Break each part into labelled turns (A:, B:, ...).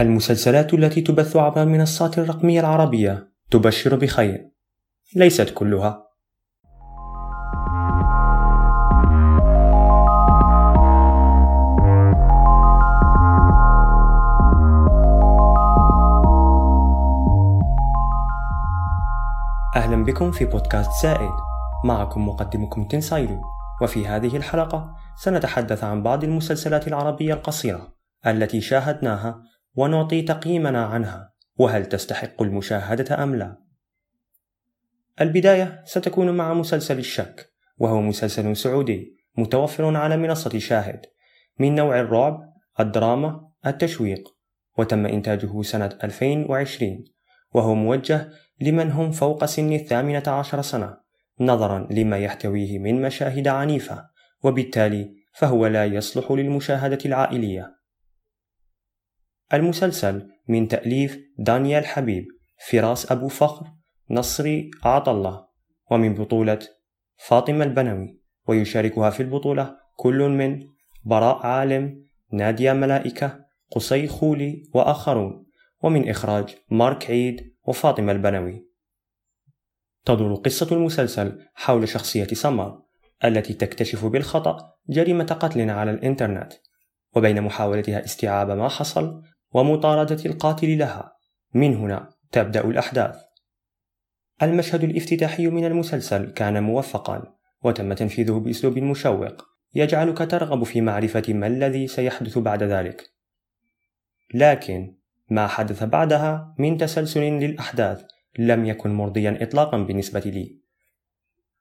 A: المسلسلات التي تبث عبر المنصات الرقمية العربية تبشر بخير. ليست كلها. أهلا بكم في بودكاست سائد معكم مقدمكم تنسايلو وفي هذه الحلقة سنتحدث عن بعض المسلسلات العربية القصيرة التي شاهدناها ونعطي تقييمنا عنها وهل تستحق المشاهدة أم لا؟ البداية ستكون مع مسلسل الشك وهو مسلسل سعودي متوفر على منصة شاهد. من نوع الرعب الدراما التشويق. وتم إنتاجه سنة 2020 وهو موجه لمن هم فوق سن الثامنة عشر سنة نظرا لما يحتويه من مشاهد عنيفة وبالتالي فهو لا يصلح للمشاهدة العائلية. المسلسل من تأليف دانيال حبيب فراس أبو فخر نصري عطلة ومن بطولة فاطمة البنوي ويشاركها في البطولة كل من براء عالم نادية ملائكة قصي خولي وآخرون ومن إخراج مارك عيد وفاطمة البنوي. تدور قصة المسلسل حول شخصية سمر التي تكتشف بالخطأ جريمة قتل على الإنترنت وبين محاولتها استيعاب ما حصل ومطاردة القاتل لها. من هنا تبدأ الأحداث. المشهد الافتتاحي من المسلسل كان موفقا وتم تنفيذه بأسلوب مشوق يجعلك ترغب في معرفة ما الذي سيحدث بعد ذلك. لكن ما حدث بعدها من تسلسل للأحداث لم يكن مرضيا إطلاقا بالنسبة لي.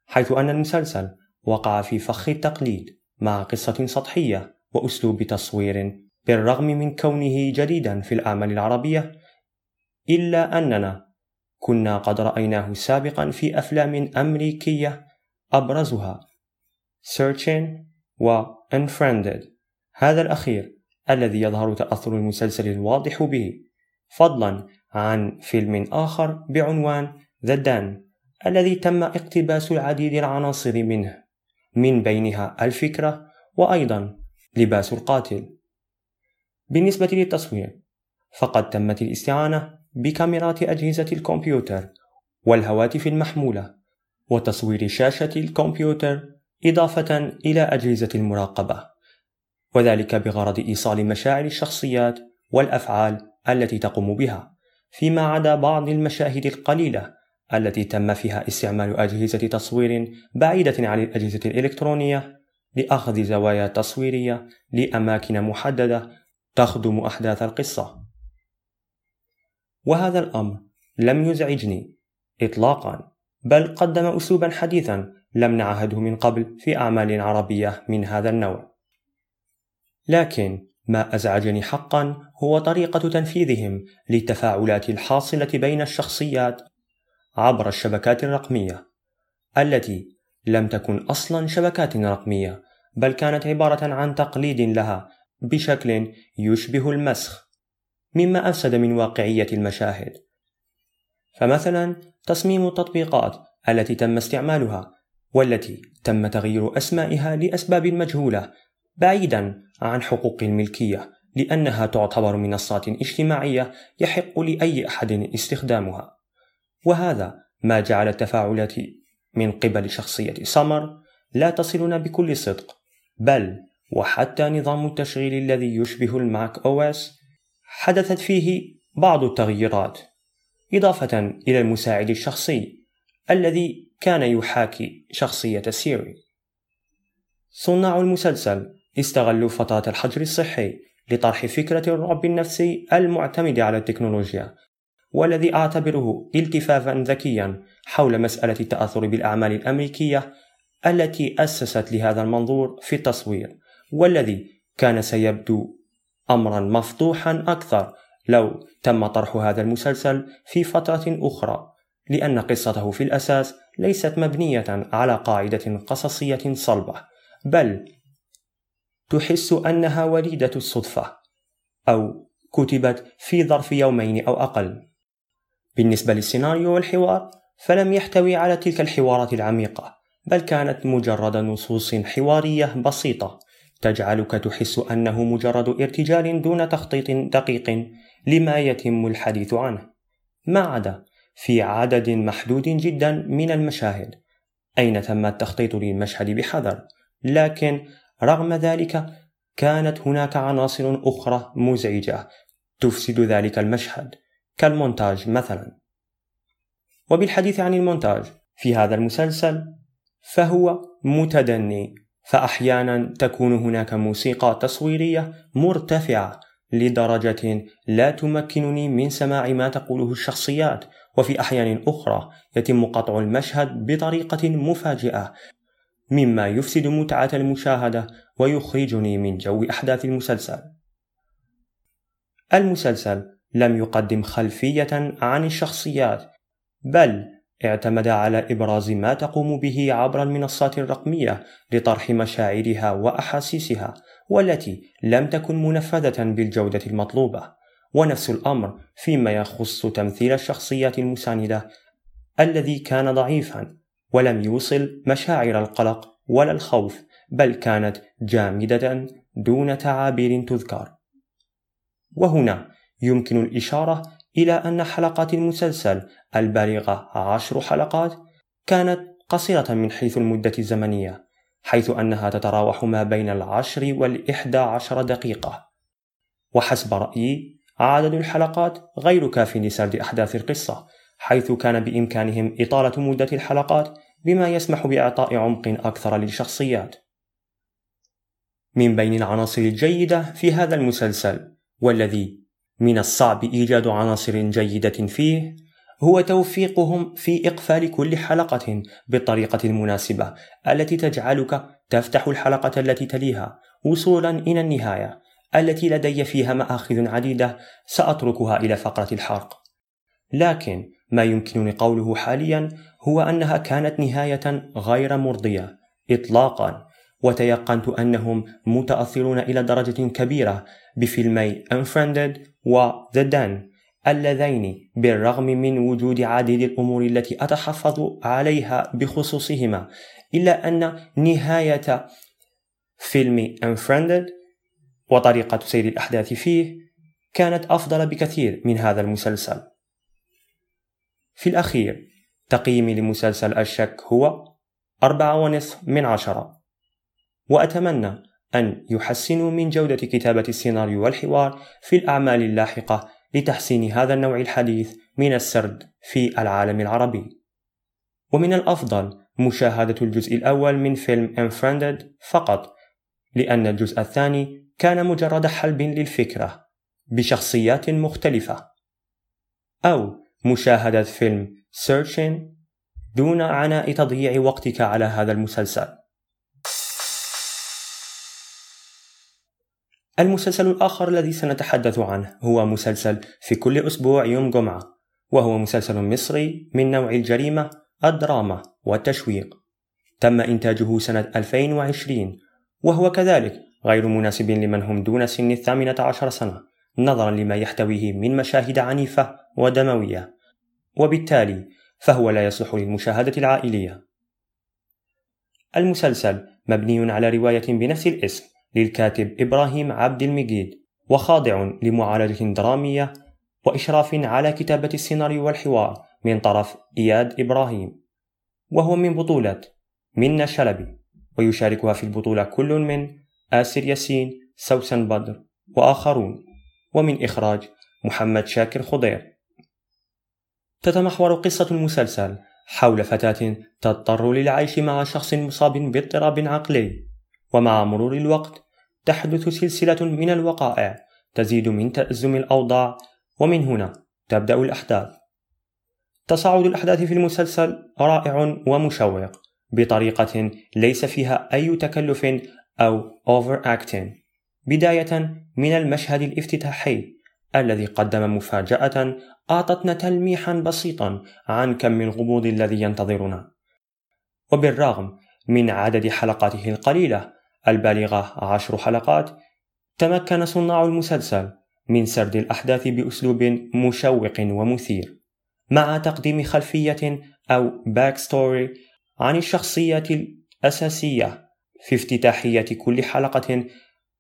A: حيث أن المسلسل وقع في فخ التقليد مع قصة سطحية وأسلوب تصوير بالرغم من كونه جديدا في الأعمال العربية إلا أننا كنا قد رأيناه سابقا في أفلام أمريكية أبرزها Searching و Unfriended. هذا الأخير الذي يظهر تأثر المسلسل الواضح به فضلا عن فيلم آخر بعنوان The Den الذي تم اقتباس العديد العناصر منه من بينها الفكرة وأيضا لباس القاتل. بالنسبة للتصوير فقد تمت الاستعانة بكاميرات أجهزة الكمبيوتر والهواتف المحمولة وتصوير شاشة الكمبيوتر إضافة إلى أجهزة المراقبة وذلك بغرض إيصال مشاعر الشخصيات والأفعال التي تقوم بها فيما عدا بعض المشاهد القليلة التي تم فيها استعمال أجهزة تصوير بعيدة عن الأجهزة الإلكترونية لأخذ زوايا تصويرية لأماكن محددة تخدم أحداث القصة. وهذا الأمر لم يزعجني إطلاقا بل قدم أسلوبا حديثا لم نعهده من قبل في أعمال عربية من هذا النوع. لكن ما أزعجني حقا هو طريقة تنفيذهم للتفاعلات الحاصلة بين الشخصيات عبر الشبكات الرقمية التي لم تكن أصلا شبكات رقمية بل كانت عبارة عن تقليد لها بشكل يشبه المسخ مما أفسد من واقعية المشاهد. فمثلا تصميم التطبيقات التي تم استعمالها والتي تم تغيير أسمائها لأسباب مجهولة بعيدا عن حقوق الملكية لأنها تعتبر منصات اجتماعية يحق لأي أحد استخدامها. وهذا ما جعل التفاعلات من قبل شخصية سمر لا تصلنا بكل صدق بل وحتى نظام التشغيل الذي يشبه ال Mac OS حدثت فيه بعض التغييرات إضافة إلى المساعد الشخصي الذي كان يحاكي شخصية Siri. صناع المسلسل استغلوا فترة الحجر الصحي لطرح فكرة الرعب النفسي المعتمد على التكنولوجيا والذي أعتبره التفافا ذكيا حول مسألة التأثر بالأعمال الأمريكية التي أسست لهذا المنظور في التصوير. والذي كان سيبدو أمرا مفضوحا أكثر لو تم طرح هذا المسلسل في فترة أخرى لأن قصته في الأساس ليست مبنية على قاعدة قصصية صلبة بل تحس أنها وليدة الصدفة أو كتبت في ظرف يومين أو أقل. بالنسبة للسيناريو والحوار فلم يحتوي على تلك الحوارات العميقة بل كانت مجرد نصوص حوارية بسيطة. تجعلك تحس أنه مجرد ارتجال دون تخطيط دقيق لما يتم الحديث عنه. ما عدا في عدد محدود جدا من المشاهد. أين تم التخطيط للمشهد بحذر؟ لكن رغم ذلك كانت هناك عناصر أخرى مزعجة تفسد ذلك المشهد كالمونتاج مثلا. وبالحديث عن المونتاج في هذا المسلسل فهو متدني. فأحيانا تكون هناك موسيقى تصويرية مرتفعة لدرجة لا تمكنني من سماع ما تقوله الشخصيات وفي أحيان أخرى يتم قطع المشهد بطريقة مفاجئة مما يفسد متعة المشاهدة ويخرجني من جو أحداث المسلسل. المسلسل لم يقدم خلفية عن الشخصيات بل اعتمد على إبراز ما تقوم به عبر المنصات الرقمية لطرح مشاعرها وأحاسيسها والتي لم تكن منفذة بالجودة المطلوبة. ونفس الأمر فيما يخص تمثيل الشخصيات المساندة الذي كان ضعيفا ولم يوصل مشاعر القلق ولا الخوف بل كانت جامدة دون تعابير تذكر. وهنا يمكن الإشارة إلى أن حلقات المسلسل البالغة عشر حلقات كانت قصيرة من حيث المدة الزمنية حيث أنها تتراوح ما بين العشر والإحدى عشر دقيقة. وحسب رأيي عدد الحلقات غير كاف لسرد أحداث القصة حيث كان بإمكانهم إطالة مدة الحلقات بما يسمح بإعطاء عمق أكثر للشخصيات. من بين العناصر الجيدة في هذا المسلسل والذي من الصعب إيجاد عناصر جيدة فيه هو توفيقهم في إقفال كل حلقة بالطريقة المناسبة التي تجعلك تفتح الحلقة التي تليها وصولا إلى النهاية التي لدي فيها مآخذ عديدة سأتركها إلى فقرة الحرق. لكن ما يمكنني قوله حاليا هو أنها كانت نهاية غير مرضية إطلاقا وتيقنت أنهم متأثرون إلى درجة كبيرة بفيلمي Unfriended و The Den اللذين بالرغم من وجود عديد الأمور التي أتحفظ عليها بخصوصهما إلا أن نهاية فيلم Unfriended وطريقة سير الأحداث فيه كانت أفضل بكثير من هذا المسلسل. في الأخير تقييمي لمسلسل الشك هو أربعة ونصف من عشرة وأتمنى أن يحسنوا من جودة كتابة السيناريو والحوار في الأعمال اللاحقة لتحسين هذا النوع الحديث من السرد في العالم العربي. ومن الأفضل مشاهدة الجزء الأول من فيلم Unfriended فقط، لأن الجزء الثاني كان مجرد حلب للفكرة بشخصيات مختلفة. أو مشاهدة فيلم Searching دون عناء تضييع وقتك على هذا المسلسل. المسلسل الآخر الذي سنتحدث عنه هو مسلسل في كل أسبوع يوم جمعة وهو مسلسل مصري من نوع الجريمة الدراما والتشويق. تم إنتاجه سنة 2020 وهو كذلك غير مناسب لمن هم دون سن الثامنة عشر سنة نظرا لما يحتويه من مشاهد عنيفة ودموية. وبالتالي فهو لا يصلح للمشاهدة العائلية. المسلسل مبني على رواية بنفس الاسم للكاتب إبراهيم عبد المجيد وخاضع لمعالجة درامية وإشراف على كتابة السيناريو والحوار من طرف إياد إبراهيم وهو من بطولة منى شلبي ويشاركها في البطولة كل من آسر ياسين سوسن بدر وآخرون ومن إخراج محمد شاكر خضير. تتمحور قصة المسلسل حول فتاة تضطر للعيش مع شخص مصاب باضطراب عقلي ومع مرور الوقت تحدث سلسلة من الوقائع تزيد من تأزم الأوضاع ومن هنا تبدأ الأحداث. تصاعد الأحداث في المسلسل رائع ومشوق بطريقة ليس فيها أي تكلف أو over acting بداية من المشهد الافتتاحي الذي قدم مفاجأة أعطتنا تلميحا بسيطا عن كم الغموض الذي ينتظرنا وبالرغم من عدد حلقاته القليلة البالغة عشر حلقات تمكن صناع المسلسل من سرد الأحداث بأسلوب مشوق ومثير مع تقديم خلفية أو backstory عن الشخصية الأساسية في افتتاحية كل حلقة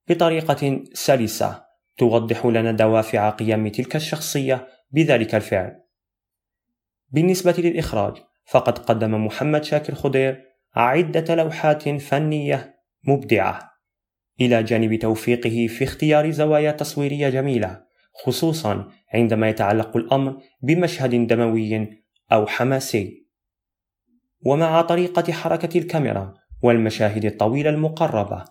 A: بطريقة سلسة توضح لنا دوافع قيام تلك الشخصية بذلك الفعل. بالنسبة للإخراج فقد قدم محمد شاكر خضير عدة لوحات فنية مبدعة. إلى جانب توفيقه في اختيار زوايا تصويرية جميلة خصوصا عندما يتعلق الأمر بمشهد دموي أو حماسي. ومع طريقة حركة الكاميرا والمشاهد الطويلة المقربة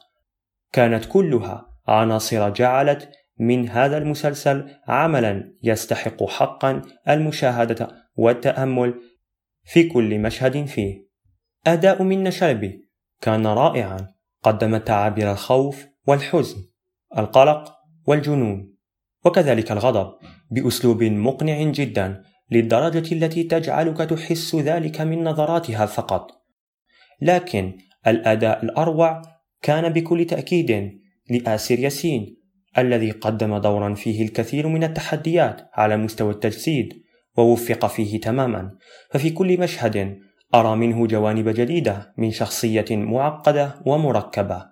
A: كانت كلها عناصر جعلت من هذا المسلسل عملا يستحق حقا المشاهدة والتأمل في كل مشهد فيه. أداء من شلبي كان رائعا. قدم تعابير الخوف والحزن القلق والجنون وكذلك الغضب بأسلوب مقنع جدا للدرجة التي تجعلك تحس ذلك من نظراتها فقط. لكن الأداء الأروع كان بكل تأكيد لآسر ياسين الذي قدم دورا فيه الكثير من التحديات على مستوى التجسيد ووفق فيه تماما. ففي كل مشهد أرى منه جوانب جديدة من شخصية معقدة ومركبة.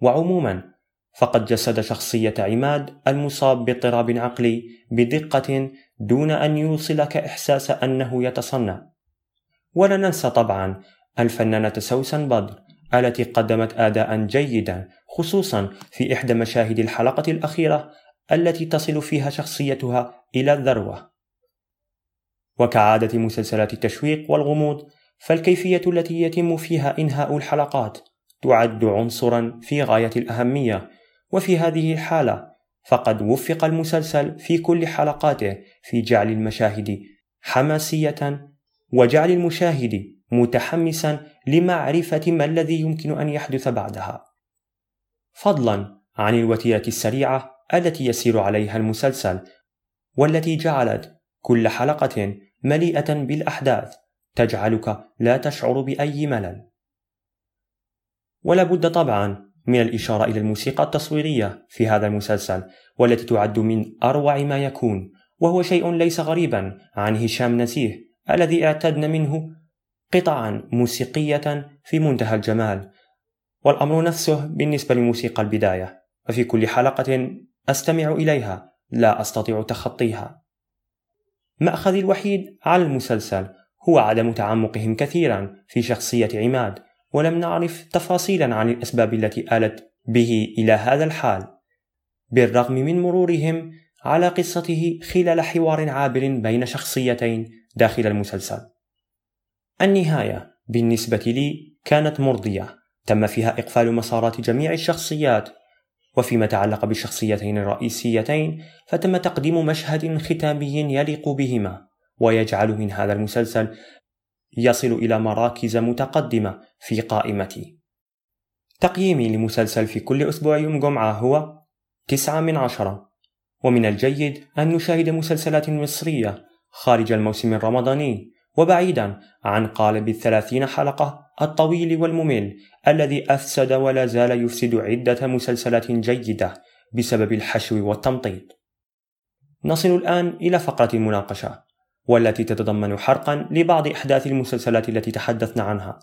A: وعموما فقد جسد شخصية عماد المصاب باضطراب عقلي بدقة دون أن يوصلك إحساس أنه يتصنع. ولا ننسى طبعا الفنانة سوسن بدر التي قدمت أداء جيدا خصوصا في إحدى مشاهد الحلقة الأخيرة التي تصل فيها شخصيتها إلى الذروة. وكعادة مسلسلات التشويق والغموض فالكيفية التي يتم فيها إنهاء الحلقات تعد عنصرا في غاية الأهمية وفي هذه الحالة فقد وفق المسلسل في كل حلقاته في جعل المشاهد حماسية وجعل المشاهد متحمسا لمعرفة ما الذي يمكن أن يحدث بعدها. فضلا عن الوتيرة السريعة التي يسير عليها المسلسل والتي جعلت كل حلقة مليئة بالأحداث تجعلك لا تشعر بأي ملل. ولا بد طبعا من الإشارة إلى الموسيقى التصويرية في هذا المسلسل والتي تعد من أروع ما يكون وهو شيء ليس غريبا عن هشام نزيه الذي اعتدنا منه قطعا موسيقية في منتهى الجمال والأمر نفسه بالنسبة لموسيقى البداية وفي كل حلقة أستمع إليها لا أستطيع تخطيها مأخذي الوحيد على المسلسل هو عدم تعمقهم كثيرا في شخصية عماد ولم نعرف تفاصيلا عن الأسباب التي آلت به إلى هذا الحال. بالرغم من مرورهم على قصته خلال حوار عابر بين شخصيتين داخل المسلسل. النهاية بالنسبة لي كانت مرضية تم فيها إقفال مسارات جميع الشخصيات وفيما تعلق بالشخصيتين الرئيسيتين فتم تقديم مشهد ختامي يليق بهما ويجعل من هذا المسلسل يصل إلى مراكز متقدمة في قائمتي. تقييمي لمسلسل في كل أسبوع يوم جمعة هو تسعة من عشرة. ومن الجيد أن نشاهد مسلسلات مصرية خارج الموسم الرمضاني وبعيدا عن قالب الثلاثين حلقة الطويل والممل الذي أفسد ولا زال يفسد عدة مسلسلات جيدة بسبب الحشو والتمطيط. نصل الآن إلى فقرة المناقشة والتي تتضمن حرقا لبعض أحداث المسلسلات التي تحدثنا عنها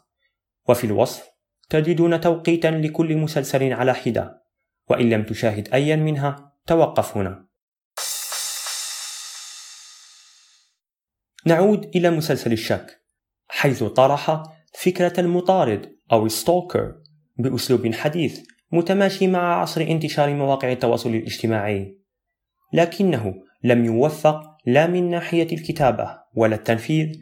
A: وفي الوصف تجدون توقيتا لكل مسلسل على حدة وإن لم تشاهد أيا منها توقف هنا نعود إلى مسلسل الشك حيث طرح فكرة المطارد أو الستوكر بأسلوب حديث متماشي مع عصر انتشار مواقع التواصل الاجتماعي. لكنه لم يوفق لا من ناحية الكتابة ولا التنفيذ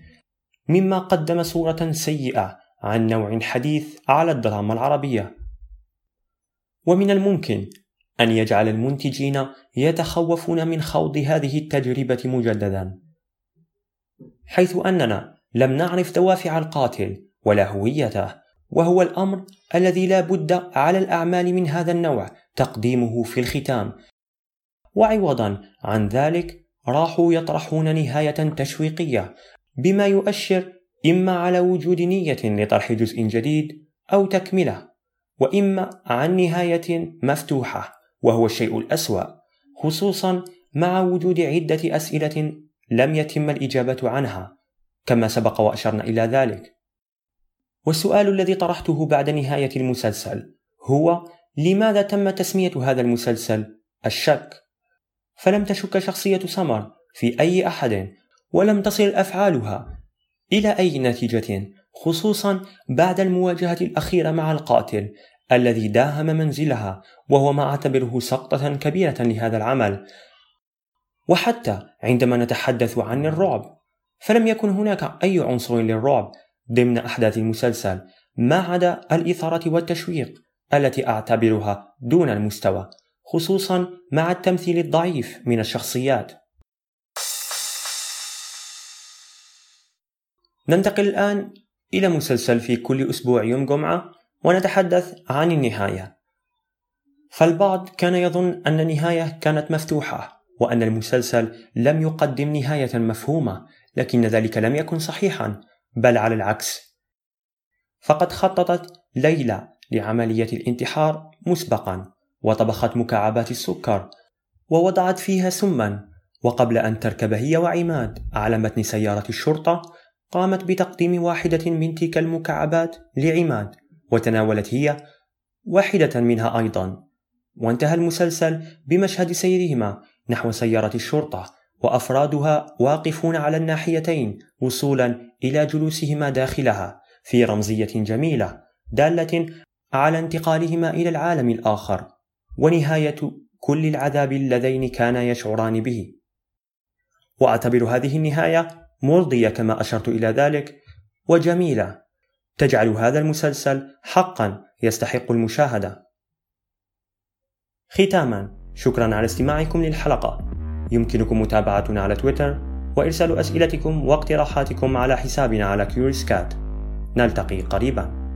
A: مما قدم صورة سيئة عن نوع حديث على الدراما العربية. ومن الممكن أن يجعل المنتجين يتخوفون من خوض هذه التجربة مجددا. حيث أننا لم نعرف دوافع القاتل ولا هويته وهو الأمر الذي لا بد على الأعمال من هذا النوع تقديمه في الختام. وعوضا عن ذلك راحوا يطرحون نهاية تشويقية بما يؤشر إما على وجود نية لطرح جزء جديد أو تكملة وإما عن نهاية مفتوحة وهو الشيء الأسوأ خصوصا مع وجود عدة أسئلة لم يتم الإجابة عنها كما سبق وأشرنا إلى ذلك. والسؤال الذي طرحته بعد نهاية المسلسل هو لماذا تم تسمية هذا المسلسل الشك؟ فلم تشك شخصية سمر في أي أحد ولم تصل أفعالها. إلى أي نتيجة؟ خصوصا بعد المواجهة الأخيرة مع القاتل الذي داهم منزلها وهو ما أعتبره سقطة كبيرة لهذا العمل. وحتى عندما نتحدث عن الرعب فلم يكن هناك أي عنصر للرعب ضمن أحداث المسلسل ما عدا الإثارة والتشويق التي أعتبرها دون المستوى خصوصا مع التمثيل الضعيف من الشخصيات. ننتقل الآن إلى مسلسل في كل أسبوع يوم جمعة ونتحدث عن النهاية. فالبعض كان يظن أن النهاية كانت مفتوحة. وأن المسلسل لم يقدم نهاية مفهومة لكن ذلك لم يكن صحيحا بل على العكس. فقد خططت ليلى لعملية الانتحار مسبقا وطبخت مكعبات السكر ووضعت فيها سما وقبل أن تركب هي وعماد على متن سيارة الشرطة قامت بتقديم واحدة من تلك المكعبات لعماد وتناولت هي واحدة منها أيضا. وانتهى المسلسل بمشهد سيرهما نحو سيارة الشرطة وأفرادها واقفون على الناحيتين وصولا إلى جلوسهما داخلها في رمزية جميلة دالة على انتقالهما إلى العالم الآخر ونهاية كل العذاب اللذين كانا يشعران به. وأعتبر هذه النهاية مرضية كما أشرت إلى ذلك. وجميلة تجعل هذا المسلسل حقا يستحق المشاهدة. ختاما شكرا على استماعكم للحلقة. يمكنكم متابعتنا على تويتر وإرسال أسئلتكم واقتراحاتكم على حسابنا على كيوريسكات نلتقي قريباً.